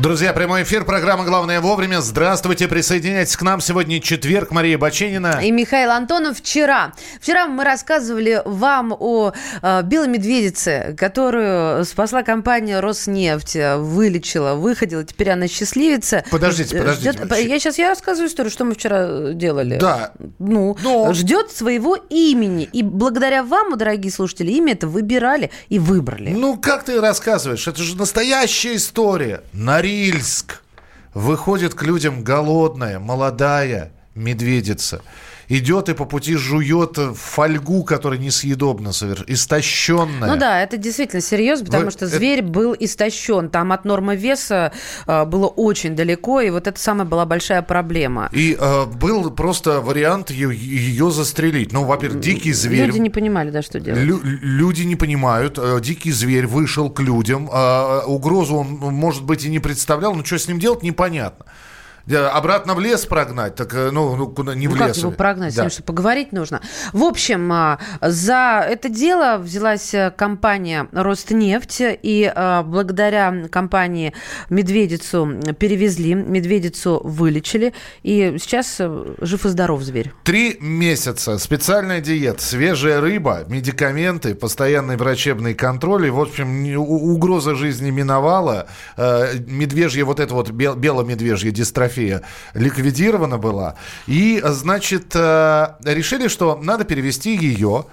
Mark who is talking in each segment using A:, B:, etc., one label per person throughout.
A: Друзья, прямой эфир, программа «Главное вовремя». Здравствуйте, присоединяйтесь к нам. Сегодня четверг, Мария Баченина.
B: И Михаил Антонов. Вчера, вчера мы рассказывали вам о э, белой медведице, которую спасла компания «Роснефть», вылечила, выходила, теперь она счастливица.
A: Подождите, подождите.
B: Ждет, я сейчас я рассказываю историю, что мы вчера делали.
A: Да.
B: Ну,
A: Но...
B: ждет своего имени. И благодаря вам, дорогие слушатели, имя это выбирали и выбрали.
A: Ну, как ты рассказываешь? Это же настоящая история. Нари Норильск. Выходит к людям голодная, молодая медведица идет и по пути жует фольгу, которая несъедобна совершенно, истощенная.
B: Ну да, это действительно серьезно, потому Вы, что зверь это... был истощен. Там от нормы веса э, было очень далеко, и вот это самая была большая проблема.
A: И э, был просто вариант ее, ее застрелить. Ну, во-первых, дикий зверь...
B: Люди не понимали, да, что делать.
A: Лю- люди не понимают. Э, дикий зверь вышел к людям. Э, угрозу он, может быть, и не представлял, но что с ним делать, непонятно. Обратно в лес прогнать, так э, ну, ну куда не ну, в
B: как
A: лес.
B: его прогнать? Да. Что поговорить нужно. В общем, а, за это дело взялась э, компания Ростнефть, и а, благодаря компании Медведицу перевезли, Медведицу вылечили, и сейчас э, жив и здоров зверь.
A: Три месяца, специальная диета, свежая рыба, медикаменты, постоянный врачебный контроль, и, в общем, угроза жизни миновала. Медвежья, вот это вот бело-медвежья дистрофия София ликвидирована была. И, значит, э, решили, что надо перевести ее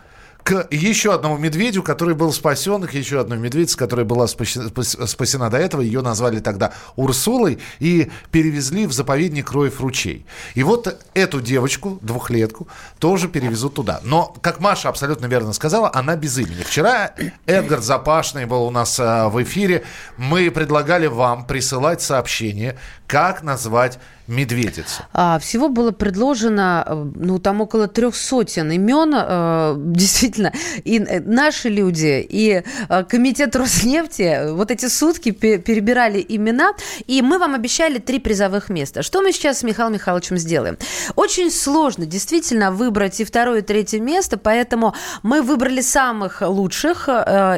A: к еще одному медведю, который был спасен, к еще одной медведице, которая была спасена до этого. Ее назвали тогда Урсулой и перевезли в заповедник Роев ручей. И вот эту девочку, двухлетку, тоже перевезут туда. Но, как Маша абсолютно верно сказала, она без имени. Вчера Эдгар Запашный был у нас э, в эфире. Мы предлагали вам присылать сообщение, как назвать медведица?
B: А, всего было предложено, э, ну, там около трех сотен имен, э, действительно. И э, наши люди, и комитет Роснефти вот эти сутки перебирали имена, и мы вам обещали три призовых места. Что мы сейчас с Михаилом Михайловичем сделаем? Очень сложно действительно выбрать и второе, и третье место, поэтому мы выбрали самых лучших,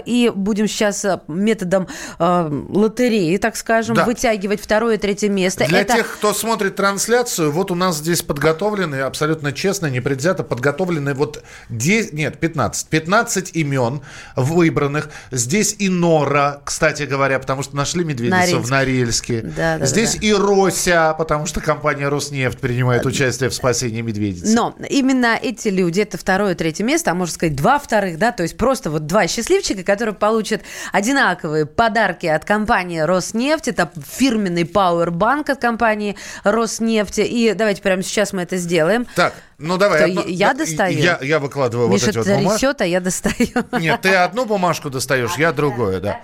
B: и будем сейчас методом лотереи, так скажем, да. вытягивать второе, и третье место.
A: Для Это... тех, кто смотрит смотрит трансляцию, вот у нас здесь подготовлены, абсолютно честно, непредвзято подготовлены вот 10, нет, 15, 15 имен выбранных. Здесь и Нора, кстати говоря, потому что нашли медведицу в Норильске. Да, да, здесь да. и Рося, потому что компания Роснефть принимает участие в спасении медведицы.
B: Но именно эти люди, это второе, третье место, а можно сказать два вторых, да, то есть просто вот два счастливчика, которые получат одинаковые подарки от компании Роснефть, это фирменный пауэрбанк от компании Роснефти. И давайте прямо сейчас мы это сделаем.
A: Так, ну давай.
B: Одну, я достаю.
A: Я, я выкладываю
B: Миша,
A: вот эти вот бумажки.
B: А я достаю.
A: Нет, ты одну бумажку достаешь, я другую, да.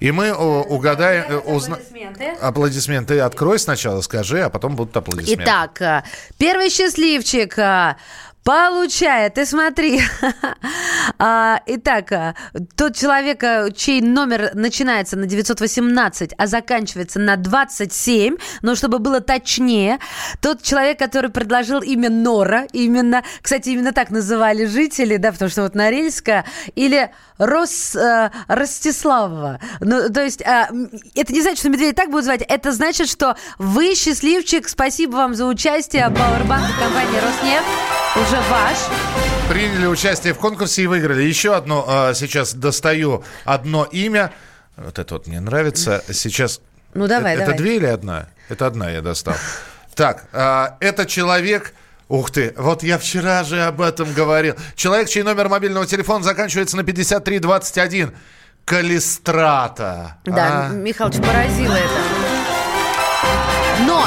A: И мы угадаем... Э, узна... Аплодисменты. Аплодисменты открой сначала, скажи, а потом будут аплодисменты.
B: Итак, э, первый счастливчик э, Получает, ты смотри. а, итак, а, тот человек, а, чей номер начинается на 918, а заканчивается на 27, но чтобы было точнее, тот человек, который предложил имя Нора, именно, кстати, именно так называли жители, да, потому что вот Норильска, или Рос, э, Ростиславова. Ну, то есть, э, это не значит, что медведь так будет звать, это значит, что вы счастливчик, спасибо вам за участие, Powerbank компании Роснефть уже ваш.
A: Приняли участие в конкурсе и выиграли. Еще одно э, сейчас достаю одно имя. Вот это вот мне нравится. Сейчас.
B: Ну давай,
A: это,
B: давай.
A: Это две или одна? Это одна я достал. Так, э, это человек. Ух ты, вот я вчера же об этом говорил. Человек, чей номер мобильного телефона заканчивается на 5321. Калистрата.
B: Да, а? Михалыч, поразило это. Но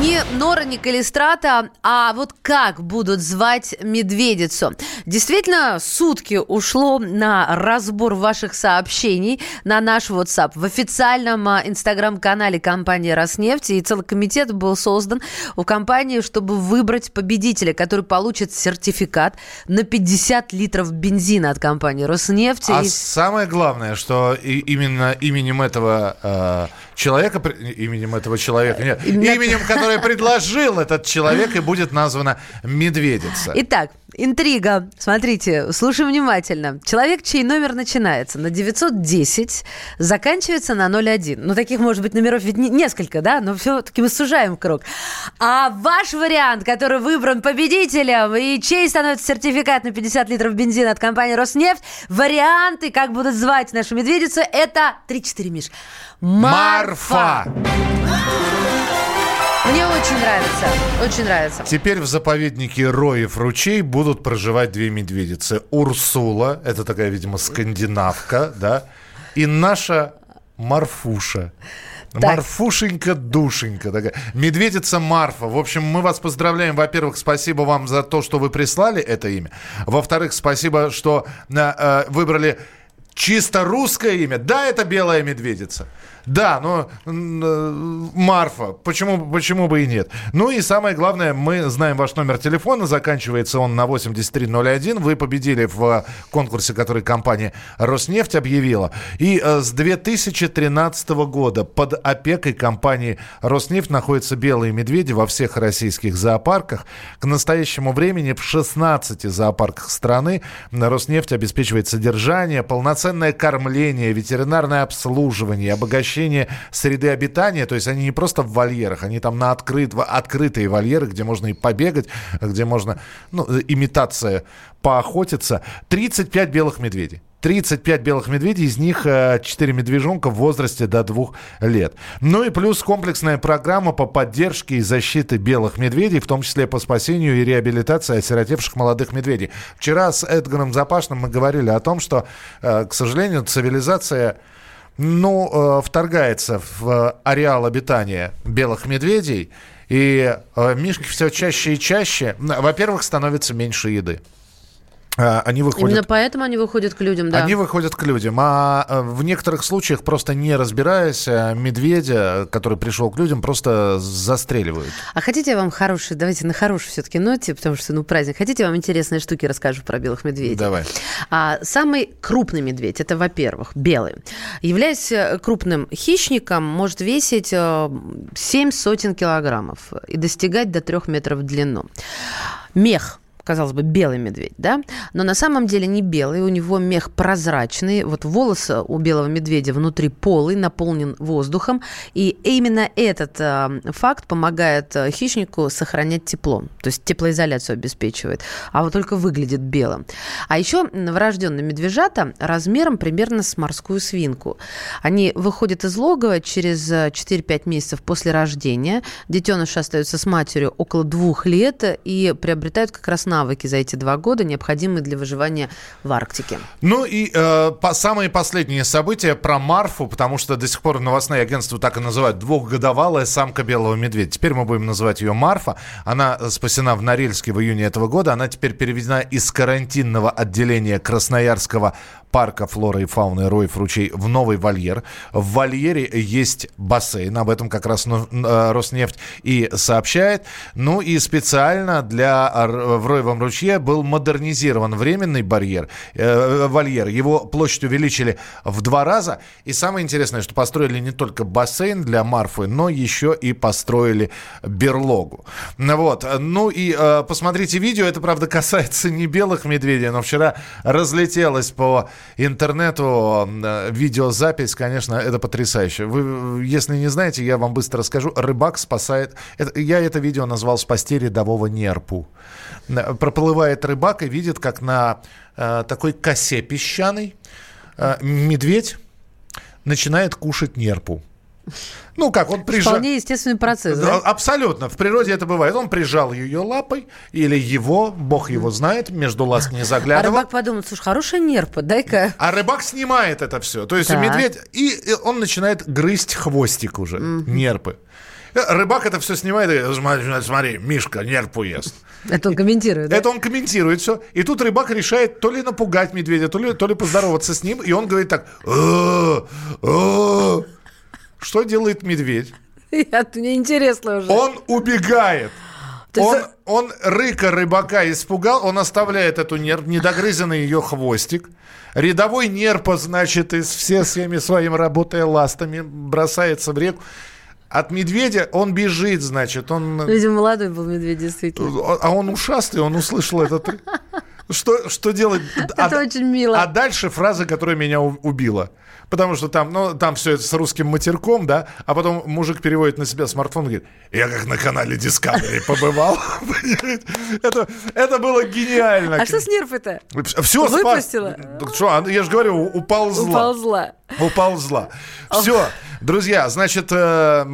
B: не Нора, не Калистрата, а вот как будут звать медведицу. Действительно, сутки ушло на разбор ваших сообщений на наш WhatsApp. В официальном а, инстаграм-канале компании «Роснефть» и целый комитет был создан у компании, чтобы выбрать победителя, который получит сертификат на 50 литров бензина от компании «Роснефть».
A: А и... самое главное, что именно именем этого э, человека, именем этого человека, нет, именем, который которое предложил этот человек, и будет названа медведица.
B: Итак, интрига. Смотрите, слушай внимательно. Человек, чей номер начинается на 910, заканчивается на 01. Ну, таких, может быть, номеров ведь несколько, да? Но все-таки мы сужаем круг. А ваш вариант, который выбран победителем, и чей становится сертификат на 50 литров бензина от компании «Роснефть», варианты, как будут звать нашу медведицу, это 3-4, Миш.
A: Марфа.
B: Мне очень нравится, очень нравится.
A: Теперь в заповеднике Роев ручей будут проживать две медведицы. Урсула, это такая, видимо, скандинавка, да, и наша Марфуша. Так. Марфушенька-душенька такая. Медведица Марфа. В общем, мы вас поздравляем. Во-первых, спасибо вам за то, что вы прислали это имя. Во-вторых, спасибо, что э, э выбрали чисто русское имя. Да, это белая медведица. Да, но э, Марфа, почему, почему бы и нет? Ну и самое главное, мы знаем ваш номер телефона, заканчивается он на 8301. Вы победили в конкурсе, который компания «Роснефть» объявила. И э, с 2013 года под опекой компании «Роснефть» находятся белые медведи во всех российских зоопарках. К настоящему времени в 16 зоопарках страны «Роснефть» обеспечивает содержание, полноценное кормление, ветеринарное обслуживание, обогащение обеспечение среды обитания, то есть они не просто в вольерах, они там на открыт, открытые вольеры, где можно и побегать, где можно, ну, имитация поохотиться. 35 белых медведей. 35 белых медведей, из них 4 э, медвежонка в возрасте до 2 лет. Ну и плюс комплексная программа по поддержке и защите белых медведей, в том числе по спасению и реабилитации осиротевших молодых медведей. Вчера с Эдгаром Запашным мы говорили о том, что, э, к сожалению, цивилизация ну, э, вторгается в ареал обитания белых медведей, и э, мишки все чаще и чаще, во-первых, становится меньше еды. А, они выходят...
B: Именно поэтому они выходят к людям, да.
A: Они выходят к людям. А э, в некоторых случаях, просто не разбираясь, э, медведя, который пришел к людям, просто застреливают.
B: А хотите я вам хороший, давайте на хорошей все-таки ноте, потому что, ну, праздник. Хотите я вам интересные штуки расскажу про белых медведей?
A: Давай.
B: А, самый крупный медведь, это, во-первых, белый. Являясь э, крупным хищником, может весить 7 сотен килограммов и достигать до 3 метров в длину. Мех – казалось бы, белый медведь, да? Но на самом деле не белый, у него мех прозрачный. Вот волосы у белого медведя внутри полый, наполнен воздухом. И именно этот э, факт помогает э, хищнику сохранять тепло. То есть теплоизоляцию обеспечивает. А вот только выглядит белым. А еще врожденные медвежата размером примерно с морскую свинку. Они выходят из логова через 4-5 э, месяцев после рождения. Детеныши остаются с матерью около двух лет и приобретают как раз на навыки за эти два года, необходимые для выживания в Арктике.
A: Ну и э, по, самые последние события про Марфу, потому что до сих пор новостные агентства так и называют двухгодовалая самка белого медведя. Теперь мы будем называть ее Марфа. Она спасена в Норильске в июне этого года. Она теперь переведена из карантинного отделения Красноярского парка флоры и фауны Роев ручей в новый вольер. В вольере есть бассейн, об этом как раз ну, э, Роснефть и сообщает. Ну и специально для в Роевом ручье был модернизирован временный барьер, э, вольер. Его площадь увеличили в два раза. И самое интересное, что построили не только бассейн для Марфы, но еще и построили берлогу. Вот. Ну и э, посмотрите видео. Это, правда, касается не белых медведей, но вчера разлетелось по интернету э, видеозапись, конечно, это потрясающе. Вы, если не знаете, я вам быстро расскажу. Рыбак спасает... Это, я это видео назвал «Спасти рядового нерпу». Проплывает рыбак и видит, как на э, такой косе песчаной э, медведь начинает кушать нерпу. Ну как, он прижал...
B: Вполне естественный процесс, да?
A: Абсолютно. В природе это бывает. Он прижал ее лапой, или его, бог его знает, между ласк не заглядывал.
B: А рыбак подумал, слушай, хорошая нерпа, дай-ка...
A: А рыбак снимает это все. То есть так. медведь... И он начинает грызть хвостик уже, mm-hmm. нерпы. Э, рыбак это все снимает и смотри, смотри, Мишка нерпу ест.
B: Это он комментирует, да?
A: Это он комментирует все. И тут рыбак решает то ли напугать медведя, то ли, то ли поздороваться с ним. И он говорит так... «Э, э, что делает медведь?
B: Я, мне интересно уже.
A: Он убегает. Он, он рыка рыбака испугал, он оставляет эту нерв, недогрызенный ее хвостик. Рядовой нерпа, значит, из все всеми своими работая ластами, бросается в реку. От медведя он бежит, значит, он...
B: Видимо, молодой был медведь, действительно.
A: А он ушастый, он услышал этот... Что, что делать?
B: Это а, очень мило.
A: А дальше фраза, которая меня убила. Потому что там, ну, там все это с русским матерком, да, а потом мужик переводит на себя смартфон и говорит, я как на канале Discovery побывал. это, это было гениально.
B: А что с нервы-то?
A: Все
B: Выпустила?
A: Что, а, я же говорю, уползла.
B: Уползла.
A: Уползла. Все, друзья, значит, э,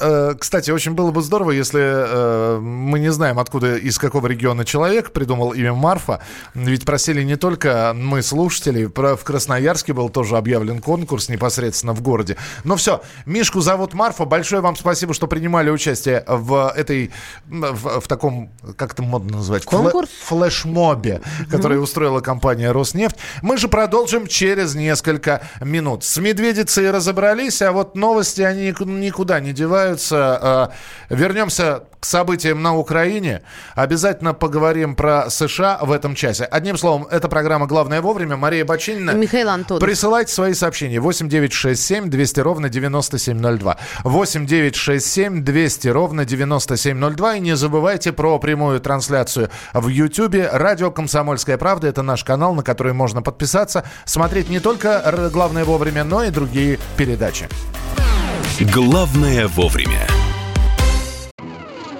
A: э, кстати, очень было бы здорово, если э, мы не знаем, откуда, из какого региона человек придумал имя Марфа. Ведь просили не только мы, слушатели, в Красноярске был тоже объявлен конкурс непосредственно в городе. Но все, Мишку зовут Марфа. Большое вам спасибо, что принимали участие в этой, в, в таком, как это модно назвать?
B: Конкурс?
A: Флешмобе, который устроила компания «Роснефть». Мы же продолжим через несколько минут. С медведицей разобрались, а вот новости, они никуда не деваются. А, вернемся к событиям на Украине. Обязательно поговорим про США в этом часе. Одним словом, эта программа «Главное вовремя». Мария Бочинина.
B: Михаил Антонов.
A: Присылайте свои сообщения. 8 9 6 7 200 ровно 9702. 8 9 6 7 200 ровно 9702. И не забывайте про прямую трансляцию в YouTube. Радио «Комсомольская правда» — это наш канал, на который можно подписаться, смотреть не только «Главное вовремя», но и другие передачи.
C: Главное вовремя.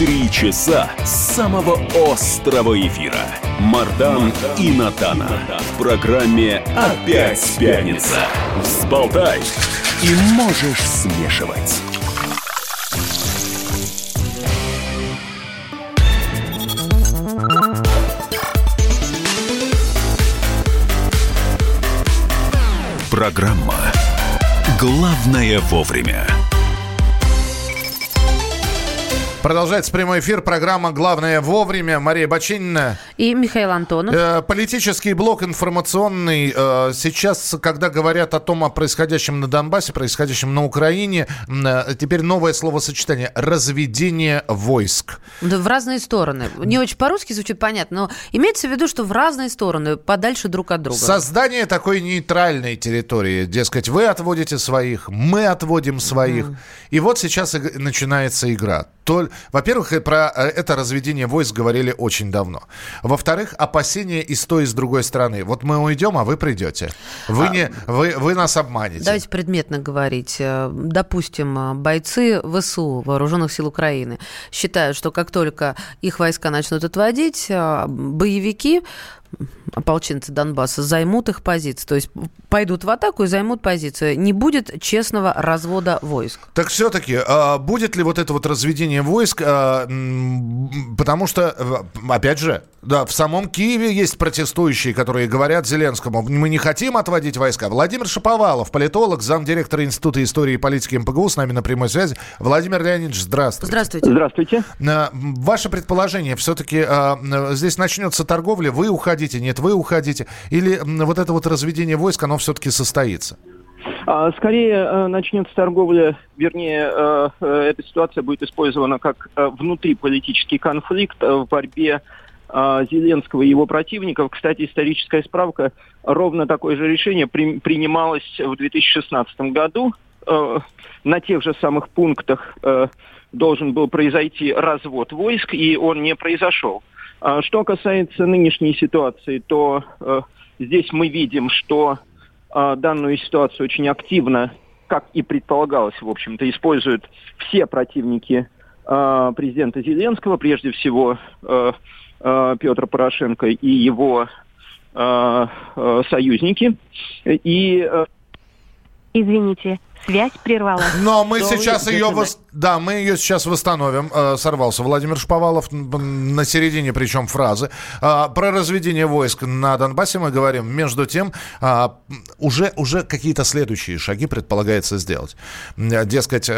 C: Три часа самого острого эфира. Мардан и Надана. В программе «Опять пятница». Взболтай и можешь смешивать. Программа «Главное вовремя».
A: Продолжается прямой эфир. Программа «Главное вовремя». Мария Бочинина.
B: И Михаил Антонов.
A: Э, политический блок информационный. Э, сейчас, когда говорят о том, о происходящем на Донбассе, происходящем на Украине, э, теперь новое словосочетание «разведение войск».
B: Да, в разные стороны. Не очень по-русски звучит понятно, но имеется в виду, что в разные стороны, подальше друг от друга.
A: Создание такой нейтральной территории. Дескать, вы отводите своих, мы отводим своих. Mm. И вот сейчас начинается игра. Во-первых, про это разведение войск говорили очень давно. Во-вторых, опасения и с той, и с другой стороны. Вот мы уйдем, а вы придете. Вы, а, не, вы, вы нас обманете.
B: Давайте предметно говорить. Э, допустим, э, бойцы ВСУ, Вооруженных сил Украины, считают, что как только их войска начнут отводить, боевики ополченцы Донбасса займут их позиции, то есть пойдут в атаку и займут позиции. Не будет честного развода войск.
A: Так все-таки, а будет ли вот это вот разведение войск, а, потому что, опять же, да, в самом Киеве есть протестующие, которые говорят Зеленскому, мы не хотим отводить войска. Владимир Шаповалов, политолог, замдиректора Института истории и политики МПГУ, с нами на прямой связи. Владимир Леонидович, здравствуйте.
B: Здравствуйте.
D: Здравствуйте.
A: Ваше предположение, все-таки а, здесь начнется торговля, вы уходите, нет, вы уходите, или вот это вот разведение войск, оно все-таки состоится?
D: А, скорее э, начнется торговля, вернее, э, э, эта ситуация будет использована как внутриполитический конфликт в борьбе Зеленского и его противников. Кстати, историческая справка, ровно такое же решение при, принималось в 2016 году. На тех же самых пунктах должен был произойти развод войск, и он не произошел. А что касается нынешней ситуации, то э, здесь мы видим, что э, данную ситуацию очень активно, как и предполагалось, в общем-то, используют все противники э, президента Зеленского, прежде всего э, э, Петр Порошенко и его э, э, союзники. И,
E: э... Извините, связь прервалась.
A: Но мы сейчас ее... Вос... да, мы ее сейчас восстановим. Э, сорвался Владимир Шповалов на середине, причем фразы. Э, про разведение войск на Донбассе мы говорим. Между тем, э, уже, уже какие-то следующие шаги предполагается сделать. Дескать,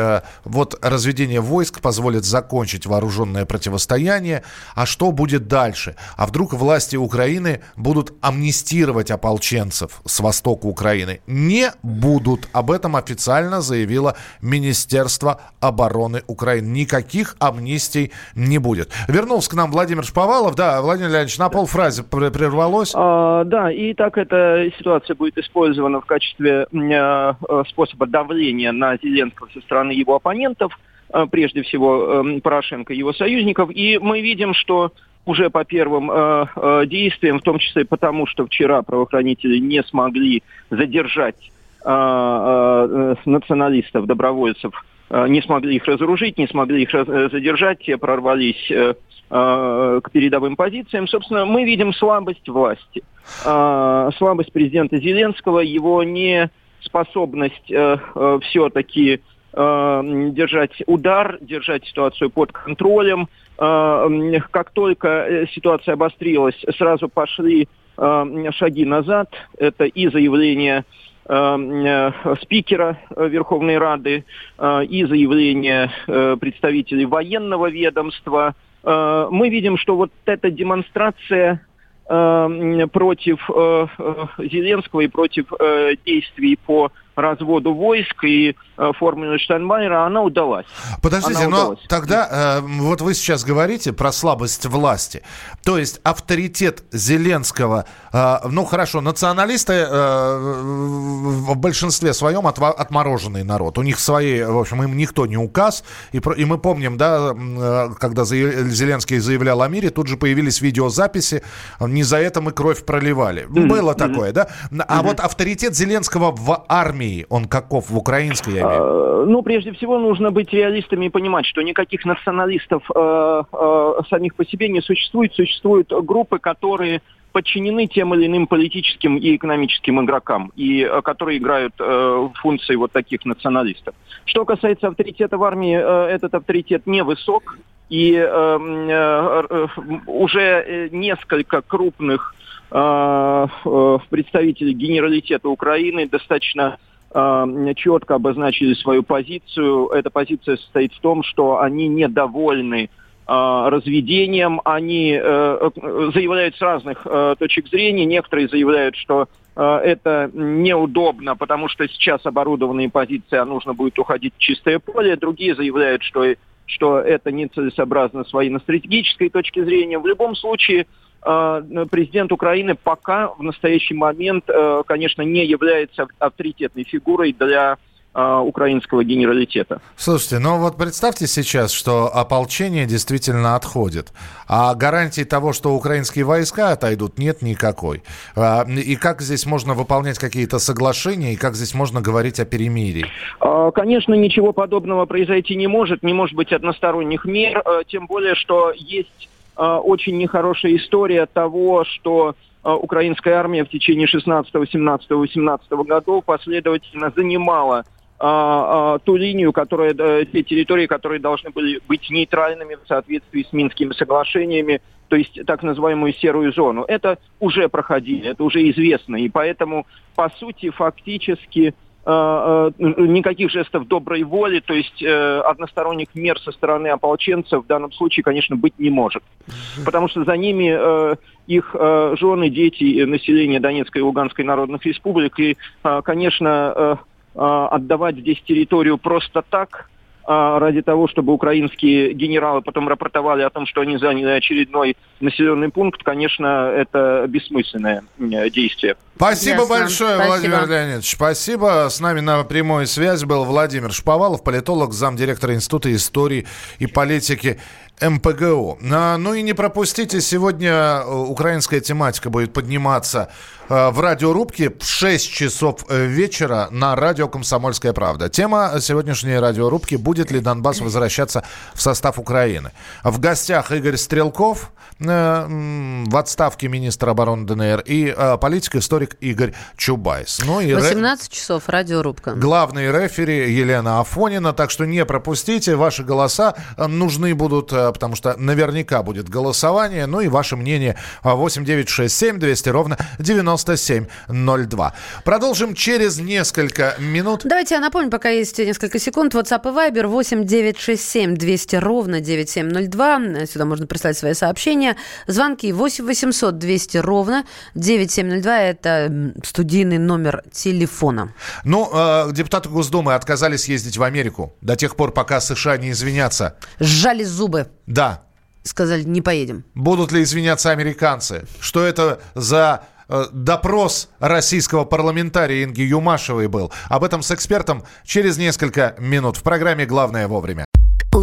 A: вот разведение войск позволит закончить вооруженное противостояние. А что будет дальше? А вдруг власти Украины будут амнистировать ополченцев с востока Украины? Не будут. Об этом официально заявило Министерство обороны Украины. Никаких амнистий не будет. Вернулся к нам Владимир Шповалов. Да, Владимир Леонидович, на полфразе прервалось.
D: А, да, и так эта ситуация будет использована в качестве э, способа давления на Зеленского со стороны его оппонентов, э, прежде всего э, Порошенко и его союзников. И мы видим, что уже по первым э, э, действиям, в том числе потому, что вчера правоохранители не смогли задержать э, э, националистов, добровольцев, э, не смогли их разоружить, не смогли их э, задержать, те прорвались э, э, к передовым позициям. Собственно, мы видим слабость власти, э, слабость президента Зеленского, его неспособность э, э, все-таки э, держать удар, держать ситуацию под контролем, Э, как только э, ситуация обострилась, сразу пошли э, шаги назад. Это и заявление спикера Верховной Рады и заявление представителей военного ведомства. Мы видим, что вот эта демонстрация против Зеленского и против действий по разводу войск и э, формулы Штайнмайера, она удалась.
A: Подождите, она но удалась. тогда э, вот вы сейчас говорите про слабость власти. То есть авторитет Зеленского, э, ну хорошо, националисты э, в большинстве своем от, отмороженный народ. У них свои, в общем, им никто не указ. И, и мы помним, да, э, когда Зеленский заявлял о мире, тут же появились видеозаписи. Не за это мы кровь проливали. Mm-hmm. Было такое, да? А mm-hmm. вот авторитет Зеленского в армии армии, он каков в украинской, имею?
D: А, ну, прежде всего, нужно быть реалистами и понимать, что никаких националистов э, э, самих по себе не существует. Существуют группы, которые подчинены тем или иным политическим и экономическим игрокам, и э, которые играют э, функции вот таких националистов. Что касается авторитета в армии, э, этот авторитет невысок, и э, э, уже несколько крупных э, представителей генералитета Украины достаточно четко обозначили свою позицию. Эта позиция состоит в том, что они недовольны э, разведением, они э, заявляют с разных э, точек зрения. Некоторые заявляют, что э, это неудобно, потому что сейчас оборудованные позиции, а нужно будет уходить в чистое поле. Другие заявляют, что, что это нецелесообразно с военно-стратегической точки зрения. В любом случае, Э, президент Украины пока в настоящий момент, э, конечно, не является авторитетной фигурой для э, украинского генералитета.
A: Слушайте, ну вот представьте сейчас, что ополчение действительно отходит, а гарантии того, что украинские войска отойдут, нет никакой. А, и как здесь можно выполнять какие-то соглашения, и как здесь можно говорить о перемирии?
D: Конечно, ничего подобного произойти не может, не может быть односторонних мер, тем более, что есть Э, очень нехорошая история того, что э, украинская армия в течение 16, 17, 18 годов последовательно занимала а, ту линию, которая, те территории, которые должны были быть нейтральными в соответствии с Минскими соглашениями, то есть так называемую серую зону. Это уже проходили, это уже известно, и поэтому, по сути, фактически Э, э, никаких жестов доброй воли, то есть э, односторонних мер со стороны ополченцев в данном случае, конечно, быть не может. Потому что за ними их жены, дети, население Донецкой и Луганской народных республик. И, конечно, отдавать здесь территорию просто так – ради того, чтобы украинские генералы потом рапортовали о том, что они заняли очередной населенный пункт, конечно, это бессмысленное действие.
A: Спасибо Ясно. большое, Спасибо. Владимир Леонидович. Спасибо. С нами на прямой связи был Владимир Шповалов, политолог, замдиректора Института истории и политики МПГУ. Ну и не пропустите, сегодня э, украинская тематика будет подниматься э, в радиорубке в 6 часов э, вечера на радио «Комсомольская правда». Тема сегодняшней радиорубки «Будет ли Донбасс возвращаться в состав Украины?». В гостях Игорь Стрелков, в отставке министра обороны ДНР, и политик, историк историк Игорь Чубайс.
B: Ну и 18 ре... часов, радиорубка.
A: Главный рефери Елена Афонина, так что не пропустите, ваши голоса нужны будут, потому что наверняка будет голосование, ну и ваше мнение 8967 200 ровно 9702. Продолжим через несколько минут.
B: Давайте я напомню, пока есть несколько секунд. WhatsApp и Viber 8 967 200 ровно 9702. Сюда можно прислать свои сообщения. Звонки 8 800 200 ровно 9702. Это студийный номер телефона.
A: Ну, э, депутаты Госдумы отказались ездить в Америку до тех пор, пока США не извинятся.
B: Сжали зубы.
A: Да.
B: Сказали, не поедем.
A: Будут ли извиняться американцы? Что это за Э, допрос российского парламентария Инги Юмашевой был. Об этом с экспертом через несколько минут в программе «Главное вовремя».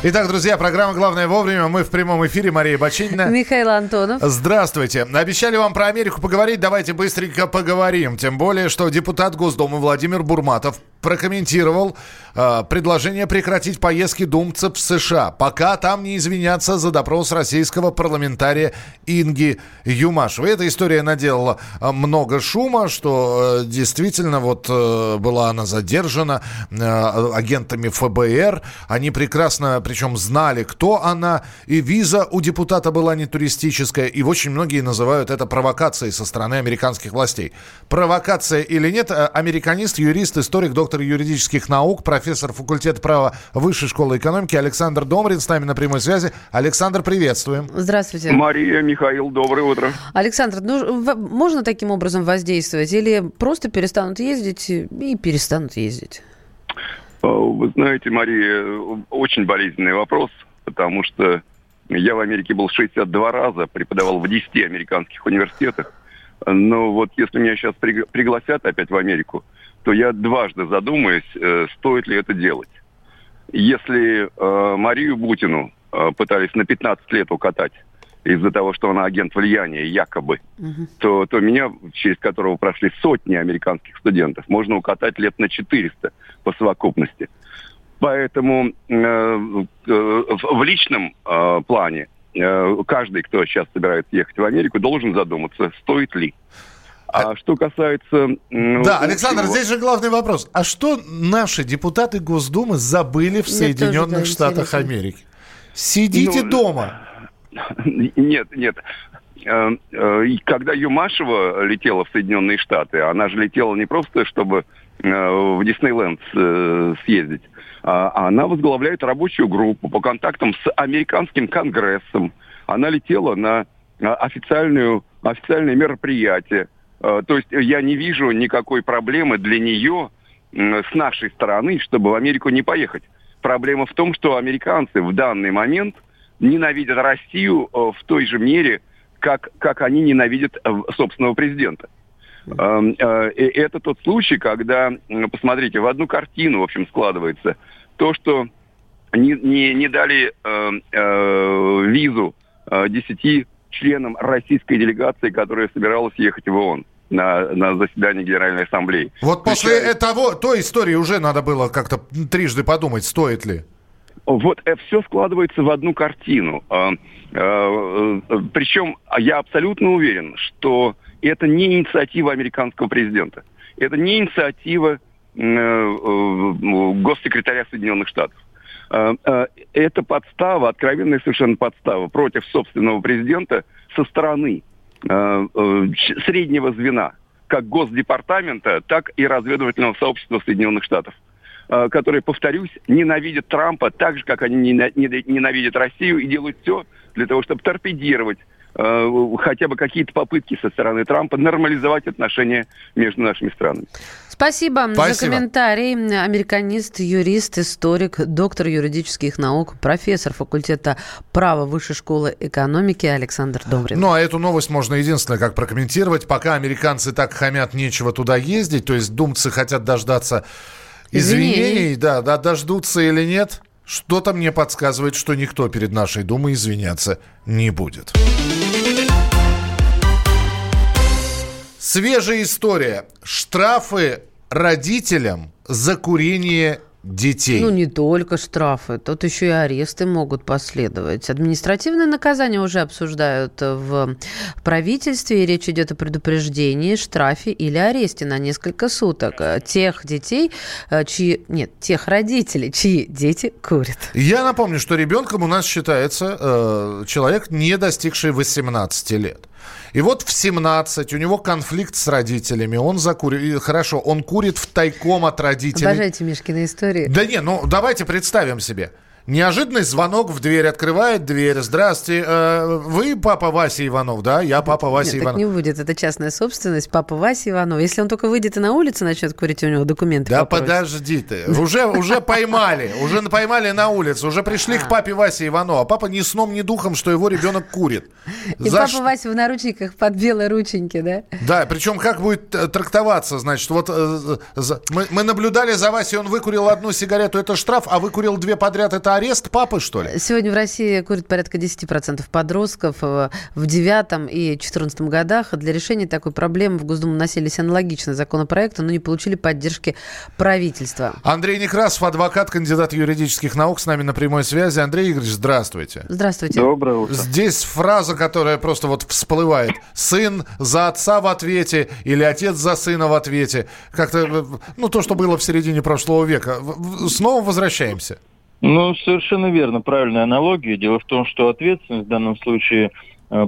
A: Итак, друзья, программа «Главное вовремя». Мы в прямом эфире. Мария Бочинина.
B: Михаил Антонов.
A: Здравствуйте. Обещали вам про Америку поговорить. Давайте быстренько поговорим. Тем более, что депутат Госдумы Владимир Бурматов прокомментировал э, предложение прекратить поездки думцев в США, пока там не извинятся за допрос российского парламентария Инги Юмашевой. Эта история наделала э, много шума, что э, действительно вот э, была она задержана э, агентами ФБР. Они прекрасно, причем знали, кто она, и виза у депутата была не туристическая, и очень многие называют это провокацией со стороны американских властей. Провокация или нет, э, американист, юрист, историк, доктор доктор юридических наук, профессор факультета права Высшей школы экономики Александр Домрин с нами на прямой связи. Александр, приветствуем.
B: Здравствуйте.
F: Мария, Михаил, доброе утро.
B: Александр, ну, можно таким образом воздействовать или просто перестанут ездить и перестанут ездить?
F: А, вы знаете, Мария, очень болезненный вопрос, потому что я в Америке был 62 раза, преподавал в 10 американских университетах. Но вот если меня сейчас пригласят опять в Америку, то я дважды задумаюсь, э, стоит ли это делать. Если э, Марию Бутину э, пытались на 15 лет укатать из-за того, что она агент влияния, якобы, угу. то, то меня, через которого прошли сотни американских студентов, можно укатать лет на 400 по совокупности. Поэтому э, э, в личном э, плане э, каждый, кто сейчас собирается ехать в Америку, должен задуматься, стоит ли. А что касается...
A: Да, Александр, всего... здесь же главный вопрос. А что наши депутаты Госдумы забыли в Соединенных Штатах. Америки? Сидите ну, дома.
F: Нет, нет. Э, э, когда Юмашева летела в Соединенные Штаты, она же летела не просто, чтобы э, в Диснейленд съездить, а она возглавляет рабочую группу по контактам с американским конгрессом. Она летела на официальную, официальное мероприятие Э, то есть я не вижу никакой проблемы для нее с нашей стороны, чтобы в Америку не поехать. Проблема в том, что американцы в данный момент ненавидят Россию э, в той же мере, как, как они ненавидят э, собственного президента. Эм, это тот случай, когда, посмотрите, в одну картину, в общем, складывается то, что не, не, не дали э, э, визу э, 10 членом российской делегации, которая собиралась ехать в ООН на, на заседание Генеральной Ассамблеи.
A: Вот после Включая... того, той истории уже надо было как-то трижды подумать, стоит ли.
F: Вот э, все складывается в одну картину. А, а, э, Причем я абсолютно уверен, что это не инициатива американского президента. Это не инициатива э, госсекретаря Соединенных Штатов. А, это подстава, откровенная совершенно подстава против собственного президента со стороны Э, э, среднего звена, как Госдепартамента, так и разведывательного сообщества Соединенных Штатов э, которые, повторюсь, ненавидят Трампа так же, как они ненавидят Россию и делают все для того, чтобы торпедировать э, хотя бы какие-то попытки со стороны Трампа нормализовать отношения между нашими странами.
B: Спасибо,
A: Спасибо.
B: за комментарий. Американист, юрист, историк, доктор юридических наук, профессор факультета права Высшей школы экономики Александр Добрин.
A: Ну, а эту новость можно единственное как прокомментировать. Пока американцы так хамят, нечего туда ездить. То есть думцы хотят дождаться извинений.
B: Извинений.
A: Да, да, дождутся или нет. Что-то мне подсказывает, что никто перед нашей Думой извиняться не будет. Свежая история. Штрафы родителям за курение детей.
B: Ну, не только штрафы, тут еще и аресты могут последовать. Административные наказания уже обсуждают в правительстве, и речь идет о предупреждении, штрафе или аресте на несколько суток тех детей, э, чьи... Нет, тех родителей, чьи дети курят.
A: Я напомню, что ребенком у нас считается э, человек, не достигший 18 лет. И вот в 17 у него конфликт с родителями. Он закурит. Хорошо, он курит в тайком от родителей.
B: Обожайте Мишкины истории.
A: Да не, ну давайте представим себе. Неожиданный звонок в дверь, открывает дверь. Здравствуйте, э, вы папа Вася Иванов, да? Я папа Вася
B: Нет, так
A: Иванов.
B: не будет. Это частная собственность. Папа Вася Иванов. Если он только выйдет и на улице начнет курить, у него документы
A: Да
B: попросят.
A: подожди ты. Уже, уже поймали. Уже поймали на улице. Уже пришли к папе Васе Иванову. А папа ни сном, ни духом, что его ребенок курит.
B: И
A: За
B: папа
A: ш-
B: Вася в наручниках под белой рученьки, да?
A: Да, причем как будет э, трактоваться, значит, вот э, мы, мы наблюдали за Васей, он выкурил одну сигарету, это штраф, а выкурил две подряд, это арест папы, что ли?
B: Сегодня в России курит порядка 10% подростков э, в девятом и четырнадцатом годах. Для решения такой проблемы в Госдуму носились аналогичные законопроекты, но не получили поддержки правительства.
A: Андрей Некрасов, адвокат, кандидат юридических наук, с нами на прямой связи. Андрей Игоревич, здравствуйте.
B: Здравствуйте.
D: Доброе утро.
A: Здесь фраза, которая просто вот всплывает. Сын за отца в ответе или отец за сына в ответе. Как-то, э, ну, то, что было в середине прошлого века. Снова возвращаемся.
G: Ну, совершенно верно, правильная аналогия. Дело в том, что ответственность в данном случае,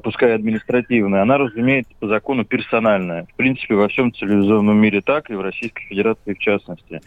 G: пускай административная, она, разумеется, по закону персональная. В принципе, во всем цивилизованном мире так, и в Российской Федерации в частности.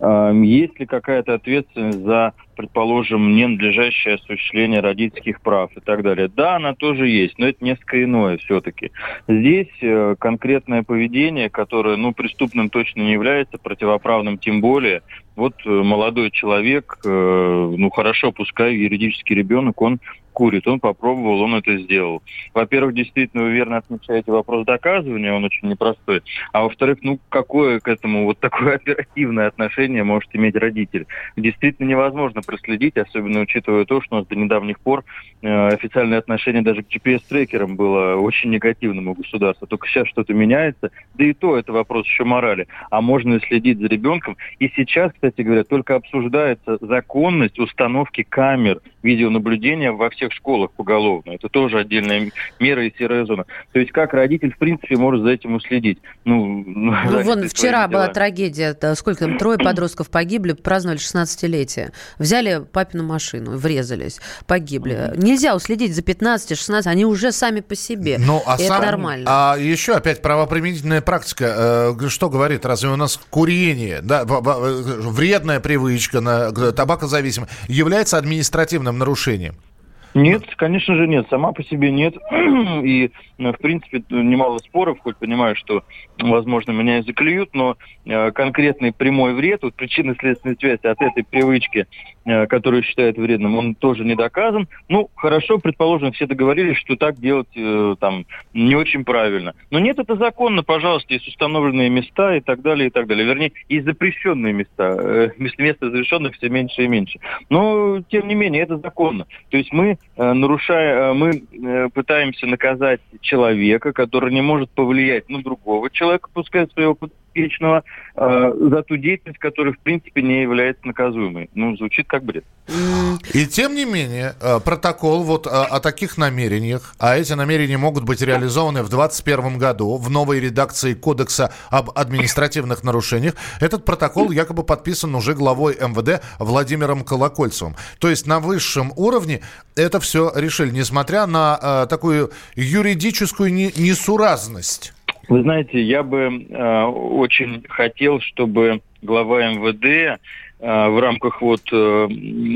G: Эм, Есть ли какая-то ответственность за, предположим, ненадлежащее осуществление родительских прав и так далее? Да, она тоже есть, но это несколько иное все-таки. Здесь э, конкретное поведение, которое, ну, преступным точно не является, противоправным тем более. Вот э, молодой человек, э, ну, хорошо, пускай юридический ребенок, он курит, он попробовал, он это сделал. Во-первых, действительно, вы верно отмечаете вопрос доказывания, он очень непростой. А во-вторых, ну, какое к этому вот такое оперативное отношение может иметь родитель? Действительно невозможно проследить, особенно учитывая то, что у нас до недавних пор э, официальное отношение даже к GPS-трекерам было очень негативным у государства. Только сейчас что-то меняется, да и то это вопрос еще морали. А можно ли следить за ребенком? И сейчас, кстати говоря, только обсуждается законность установки камер видеонаблюдения во всех школах поголовно. Это тоже отдельная мера и серая зона. То есть как родитель, в принципе, может за этим уследить? Ну,
B: Ну,
G: заняты
B: вон, вчера была
G: делами.
B: трагедия. Сколько там? Трое подростков погибли, праздновали 16-летие. Взяли папину машину, врезались, погибли. Нельзя уследить за 15-16, они уже сами по себе.
A: Ну, а
B: И это
A: сам-
B: нормально.
A: А еще опять правоприменительная практика. э, что говорит? Разве у нас курение, да, вредная привычка, на, табакозависимость, является административным нарушением?
G: Нет, конечно же нет, сама по себе нет. И, в принципе, немало споров, хоть понимаю, что, возможно, меня и заклюют, но э, конкретный прямой вред, вот причинно-следственной связи от этой привычки, э, которую считают вредным, он тоже не доказан. Ну, хорошо, предположим, все договорились, что так делать э, там не очень правильно. Но нет, это законно, пожалуйста, есть установленные места и так далее, и так далее. Вернее, есть запрещенные места. Места разрешенных все меньше и меньше. Но, тем не менее, это законно. То есть мы, нарушая, мы пытаемся наказать человека, который не может повлиять на другого человека, пускай своего подопечного, э, за ту деятельность, которая, в принципе, не является наказуемой. Ну, звучит как бред.
A: И тем не менее, э, протокол вот э, о таких намерениях, а эти намерения могут быть реализованы в 2021 году в новой редакции Кодекса об административных нарушениях, этот протокол якобы подписан уже главой МВД Владимиром Колокольцевым. То есть на высшем уровне это все решили, несмотря на э, такую юридическую не- несуразность.
G: Вы знаете, я бы э, очень хотел, чтобы глава МВД э, в рамках вот э,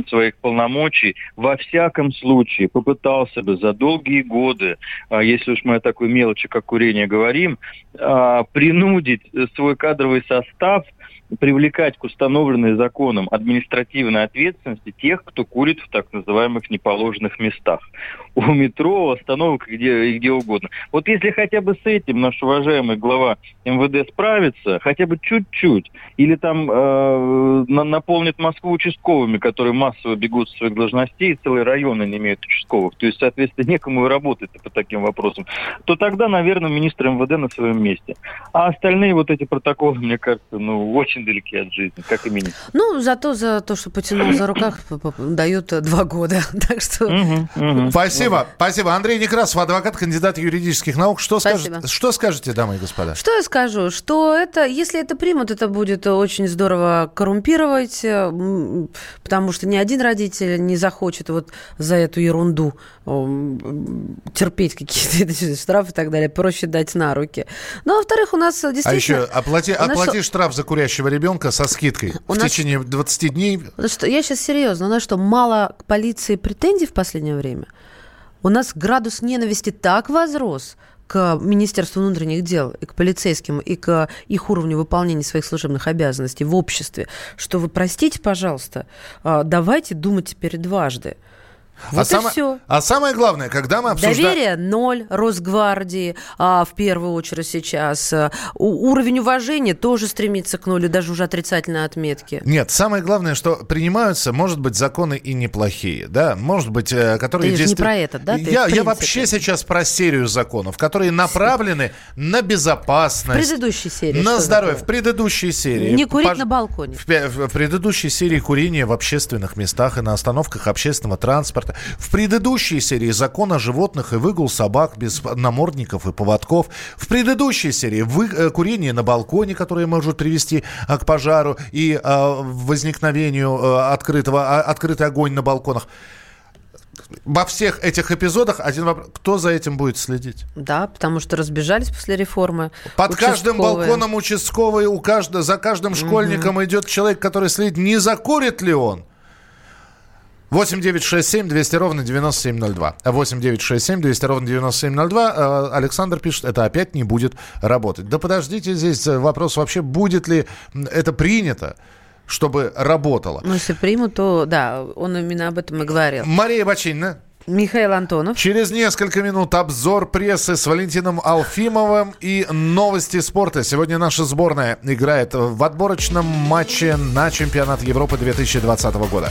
G: своих полномочий, во всяком случае попытался бы за долгие годы, э, если уж мы о такой мелочи, как курение говорим, принудить свой кадровый состав – привлекать к установленной законом административной ответственности тех, кто курит в так называемых неположенных местах. У метро, остановок, где, где угодно. Вот если хотя бы с этим наш уважаемый глава МВД справится, хотя бы чуть-чуть, или там э, на, наполнит Москву участковыми, которые массово бегут с своих должностей, и целые районы не имеют участковых, то есть, соответственно, некому и работать по таким вопросам, то тогда, наверное, министр МВД на своем месте. А остальные вот эти протоколы, мне кажется, ну, очень далеки от жизни, как и министр.
B: Ну, зато за то, что потянул за руках, дают два года. Так что...
A: Спасибо. Спасибо. Андрей Некрасов, адвокат, кандидат юридических наук. Что, скажет, что скажете, дамы и господа?
B: Что я скажу? Что это, если это примут, это будет очень здорово коррумпировать, э, потому что ни один родитель не захочет вот за эту ерунду терпеть какие-то штрафы и так далее. Проще дать на руки. Ну, а во-вторых, у нас а действительно... А
A: еще оплати, оплати что? штраф за курящего ребенка со скидкой у в нас... течение 20 дней.
B: Ну что, я сейчас серьезно. У нас что, мало к полиции претензий в последнее время? У нас градус ненависти так возрос к Министерству внутренних дел, и к полицейским, и к их уровню выполнения своих служебных обязанностей в обществе, что вы простите, пожалуйста, а, давайте думать теперь дважды.
A: Вот а, само... все. а самое главное, когда мы обсуждаем...
B: Доверие ноль Росгвардии, а, в первую очередь сейчас. А, уровень уважения тоже стремится к нулю, даже уже отрицательной отметки.
A: Нет, самое главное, что принимаются, может быть, законы и неплохие, да, может быть, э, которые
B: Ты действуют... не про это, да? Ты
A: я, я вообще сейчас про серию законов, которые направлены на безопасность.
B: В предыдущей серии.
A: На здоровье. В предыдущей серии.
B: Не курить Пож... на балконе.
A: В, в, в предыдущей серии курение в общественных местах и на остановках общественного транспорта транспорта. В предыдущей серии закон о животных и выгул собак без намордников и поводков. В предыдущей серии вы, э, курение на балконе, которое может привести э, к пожару и э, возникновению э, открытого, э, открытый огонь на балконах во всех этих эпизодах один вопрос. Кто за этим будет следить?
B: Да, потому что разбежались после реформы.
A: Под каждым балконом участковый, у каждого, за каждым школьником угу. идет человек, который следит, не закурит ли он. 8 9 6 7 200 ровно 9702. 8 9 6 7 200 ровно 9702. Э, Александр пишет, это опять не будет работать. Да подождите, здесь вопрос вообще, будет ли это принято чтобы работало.
B: Ну, если примут, то да, он именно об этом и говорил.
A: Мария Бачинина.
B: Михаил Антонов.
A: Через несколько минут обзор прессы с Валентином Алфимовым и новости спорта. Сегодня наша сборная играет в отборочном матче на чемпионат Европы 2020 года.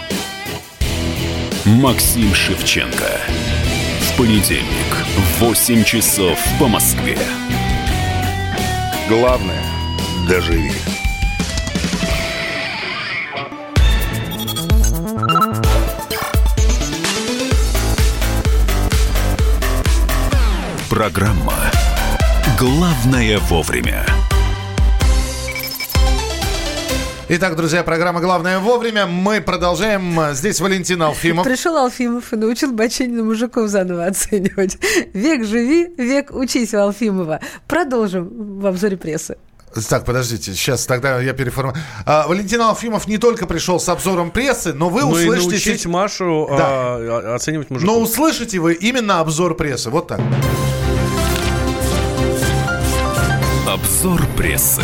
C: Максим Шевченко. В понедельник в 8 часов по Москве.
H: Главное – доживи.
C: Программа «Главное вовремя».
A: Итак, друзья, программа «Главное вовремя». Мы продолжаем. Здесь Валентин Алфимов.
B: Пришел Алфимов и научил Баченина мужиков заново оценивать. Век живи, век учись у Алфимова. Продолжим в обзоре прессы.
A: Так, подождите, сейчас тогда я переформирую. А, Валентин Алфимов не только пришел с обзором прессы, но вы но услышите...
I: Но научить Машу да. а, оценивать мужиков.
A: Но услышите вы именно обзор прессы. Вот так.
C: Обзор прессы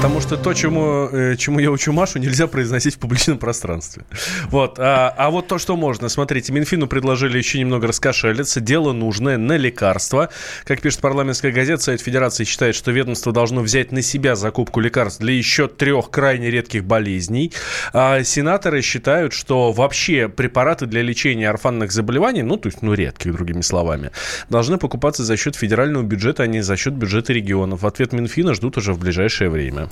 I: Потому что то, чему, э, чему я учу Машу, нельзя произносить в публичном пространстве. Вот. А, а вот то, что можно. Смотрите, Минфину предложили еще немного раскошелиться. Дело нужное на лекарства. Как пишет парламентская газета, Совет Федерации считает, что ведомство должно взять на себя закупку лекарств для еще трех крайне редких болезней. А сенаторы считают, что вообще препараты для лечения орфанных заболеваний, ну, то есть, ну, редких, другими словами, должны покупаться за счет федерального бюджета, а не за счет бюджета регионов. Ответ Минфина ждут уже в ближайшее время.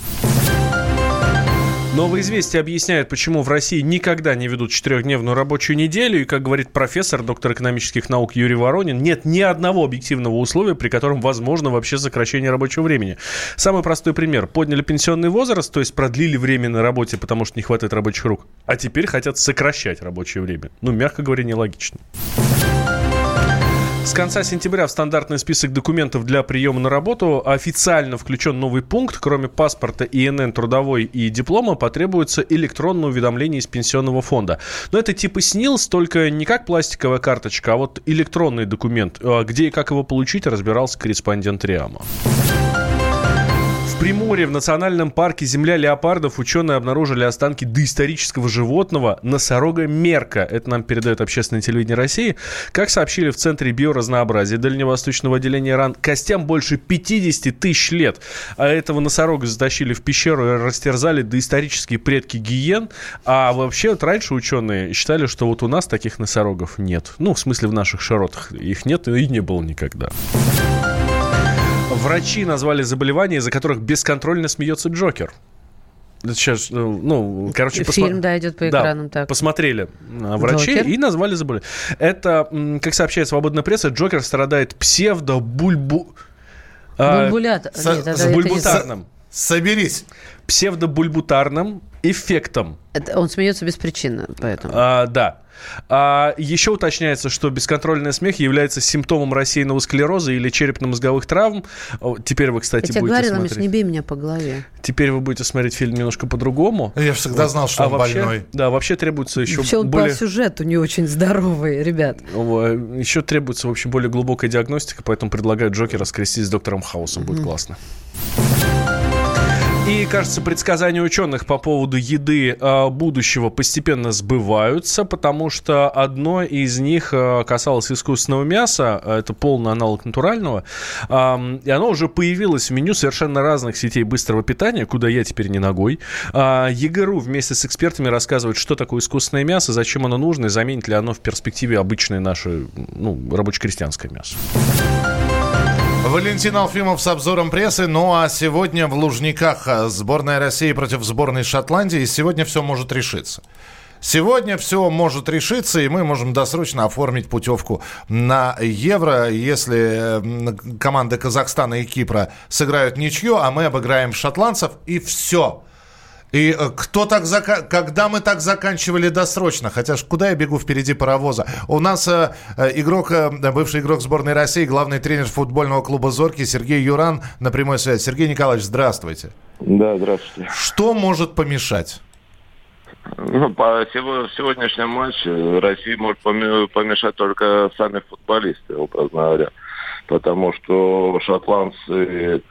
I: Новые известия объясняют, почему в России никогда не ведут четырехдневную рабочую неделю. И, как говорит профессор, доктор экономических наук Юрий Воронин, нет ни одного объективного условия, при котором возможно вообще сокращение рабочего времени. Самый простой пример. Подняли пенсионный возраст, то есть продлили время на работе, потому что не хватает рабочих рук. А теперь хотят сокращать рабочее время. Ну, мягко говоря, нелогично. С конца сентября в стандартный список документов для приема на работу официально включен новый пункт. Кроме паспорта, ИНН, трудовой и диплома потребуется электронное уведомление из пенсионного фонда. Но это типа СНИЛС, только не как пластиковая карточка, а вот электронный документ. А где и как его получить, разбирался корреспондент РИАМа. Приморье в национальном парке «Земля леопардов» ученые обнаружили останки доисторического животного носорога мерка. Это нам передает общественное телевидение России. Как сообщили в Центре биоразнообразия Дальневосточного отделения РАН, костям больше 50 тысяч лет. А этого носорога затащили в пещеру и растерзали доисторические предки гиен. А вообще вот раньше ученые считали, что вот у нас таких носорогов нет. Ну, в смысле в наших широтах их нет и не было никогда. Врачи назвали заболевания, из-за которых бесконтрольно смеется Джокер. Сейчас, ну, ну короче,
B: Фильм, посма... да, идет по экранам
I: да,
B: так.
I: Посмотрели врачи Джокер? и назвали заболевание. Это, как сообщает свободная пресса, Джокер страдает псевдобульбу...
B: Бульбулят...
I: А, Нет, с, с бульбутарным.
A: Соберись.
I: Псевдобульбутарным эффектом.
B: Это он смеется беспричинно, поэтому.
I: А, да. А еще уточняется, что бесконтрольный смех является симптомом рассеянного склероза или черепно-мозговых травм. Теперь вы, кстати,
B: Я тебе
I: будете
B: говорила,
I: смотреть...
B: Миш, не бей меня по голове.
I: Теперь вы будете смотреть фильм немножко по-другому.
A: Я всегда вот. знал, что
I: а
A: он
I: вообще,
A: больной.
I: Да, вообще требуется еще
B: вообще он
I: более...
B: по сюжету не очень здоровый, ребят.
I: Еще требуется вообще более глубокая диагностика, поэтому предлагаю Джокера скрестить с доктором Хаусом. Будет mm-hmm. классно. И, кажется, предсказания ученых по поводу еды э, будущего постепенно сбываются, потому что одно из них э, касалось искусственного мяса, это полный аналог натурального, и оно уже появилось в меню совершенно разных сетей быстрого питания, куда я теперь не ногой. ЕГРУ вместе с экспертами рассказывает, что такое искусственное мясо, зачем оно нужно и заменит ли оно в перспективе обычное наше ну, рабоче-крестьянское мясо.
A: Валентин Алфимов с обзором прессы. Ну а сегодня в Лужниках э, сборная России против сборной Шотландии. И сегодня все может решиться. Сегодня все может решиться, и мы можем досрочно оформить путевку на Евро, если э, команды Казахстана и Кипра сыграют ничью, а мы обыграем шотландцев, и все. И э, кто так зака... когда мы так заканчивали досрочно? Хотя ж куда я бегу впереди паровоза? У нас э, э игрок, э, бывший игрок сборной России, главный тренер футбольного клуба «Зорки» Сергей Юран на прямой связи. Сергей Николаевич, здравствуйте.
J: Да, здравствуйте.
A: Что может помешать?
J: Ну, по сегодняшнему матчу России может помешать только сами футболисты, образно говоря. Потому что шотландцы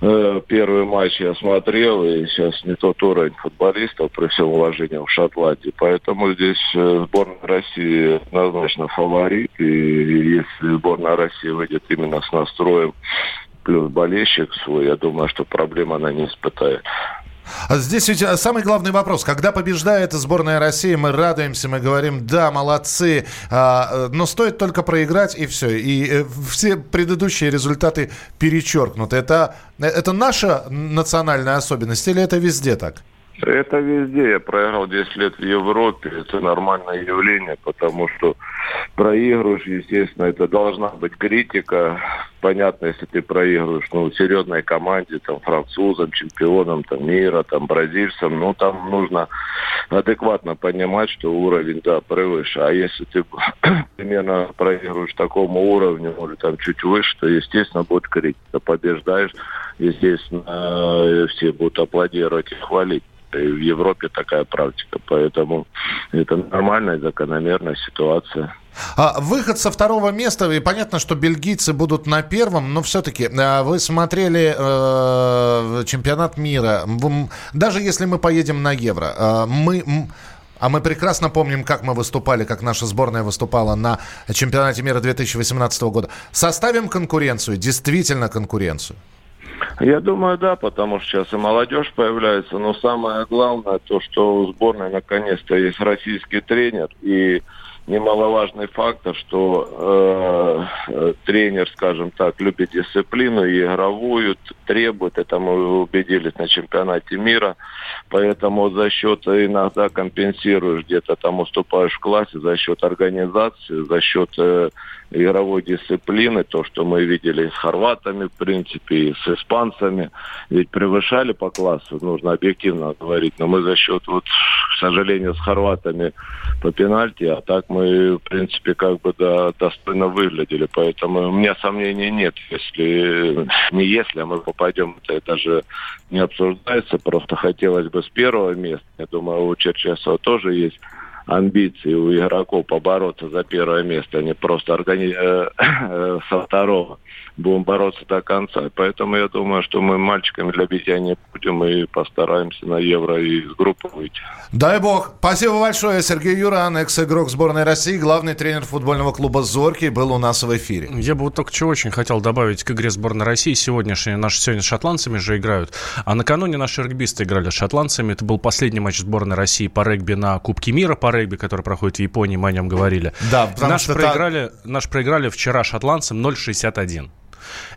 J: первый матч я смотрел, и сейчас не тот уровень футболистов, при всем уважении в Шотландии. Поэтому здесь э, сборная России однозначно фаворит. И если сборная России выйдет именно с настроем плюс болельщик свой, я думаю, что проблем она не испытает.
A: А здесь ведь э, самый главный вопрос. Когда побеждает сборная России, мы радуемся, мы говорим, да, молодцы, а, э, но стоит только проиграть, и все. И э, все предыдущие результаты перечеркнуты. Это, это наша национальная особенность или это везде так?
J: Это везде. Я проиграл 10 лет в Европе. Это нормальное явление, потому что проигрываешь, естественно, это должна быть критика. Понятно, если ты проигрываешь, ну, серьезной команде, там, французам, чемпионам, там, мира, там, бразильцам, ну, там нужно адекватно понимать, что уровень, да, превыше. А если ты примерно проигрываешь такому уровню, или там чуть выше, то, естественно, будет критика. Побеждаешь, естественно, все будут аплодировать и хвалить. И в Европе такая практика. Поэтому это нормальная, закономерная ситуация.
A: А, выход со второго места, и понятно, что бельгийцы будут на первом, но все-таки а, вы смотрели э, чемпионат мира. Даже если мы поедем на Евро, э, мы... А мы прекрасно помним, как мы выступали, как наша сборная выступала на чемпионате мира 2018 года. Составим конкуренцию, действительно конкуренцию.
J: Я думаю, да, потому что сейчас и молодежь появляется. Но самое главное то, что у сборной наконец-то есть российский тренер. И немаловажный фактор, что э, тренер, скажем так, любит дисциплину и игровую, требует, это мы убедились на чемпионате мира, поэтому за счет иногда компенсируешь, где-то там уступаешь в классе, за счет организации, за счет э, игровой дисциплины, то, что мы видели с хорватами, в принципе, и с испанцами, ведь превышали по классу, нужно объективно говорить, но мы за счет, вот, к сожалению, с хорватами по пенальти, а так мы, в принципе, как бы да, достойно выглядели, поэтому у меня сомнений нет, если, не если, а мы попадем, это даже не обсуждается, просто хотелось бы с первого места, я думаю, у Черчесова тоже есть амбиции у игроков побороться за первое место, а не просто органи... Э, э, со второго будем бороться до конца. Поэтому я думаю, что мы мальчиками для битья не будем и постараемся на Евро и с группы выйти.
A: Дай бог. Спасибо большое. Сергей Юран, экс-игрок сборной России, главный тренер футбольного клуба «Зоркий» был у нас в эфире.
I: Я бы вот только чего очень хотел добавить к игре сборной России сегодняшней. Наши сегодня с шотландцами же играют. А накануне наши регбисты играли с шотландцами. Это был последний матч сборной России по регби на Кубке мира по регби, который проходит в Японии. Мы о нем говорили.
A: Да,
I: потому наш что проиграли, та... наш проиграли вчера шотландцам 0,61.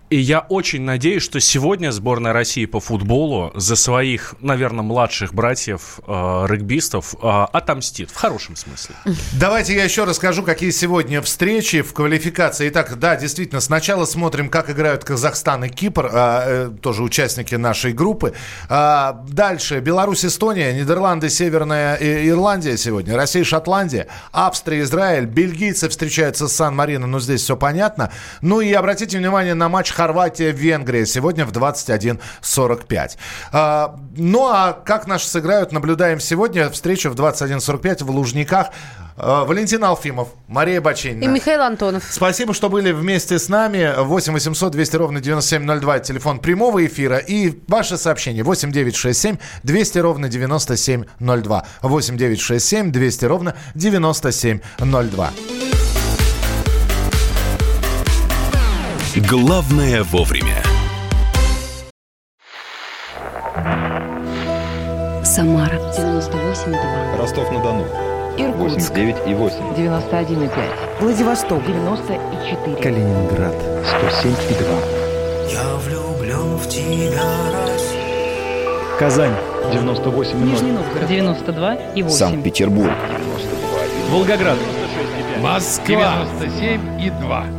I: И я очень надеюсь, что сегодня сборная России по футболу за своих, наверное, младших братьев э, регбистов э, отомстит. В хорошем смысле.
A: Давайте я еще расскажу, какие сегодня встречи в квалификации. Итак, да, действительно, сначала смотрим, как играют Казахстан и Кипр, э, э, тоже участники нашей группы. Э, дальше Беларусь, Эстония, Нидерланды, Северная Ирландия сегодня, Россия, Шотландия, Австрия, Израиль, бельгийцы встречаются с Сан-Марино, но здесь все понятно. Ну и обратите внимание на матч Хорватия-Венгрия сегодня в 21.45. А, ну а как наши сыграют, наблюдаем сегодня. Встречу в 21.45 в Лужниках. А, Валентин Алфимов, Мария Баченина.
B: И Михаил Антонов.
A: Спасибо, что были вместе с нами. 8 800 200 ровно 9702, телефон прямого эфира. И ваше сообщение 8 967 200 ровно 9702. 8 967 200 ровно 9702.
C: Главное вовремя.
K: Самара 98,2.
L: Ростов-на-Дону.
K: Иркутск.
L: 89,8.
K: 91,5. Владивосток. 94.
L: Калининград. 107,2.
M: Я влюблен в тебя, Россия.
L: Казань. 98,0.
K: Нижний Новгород. 92,8.
L: Санкт-Петербург.
N: Волгоград. Москва. 97,2.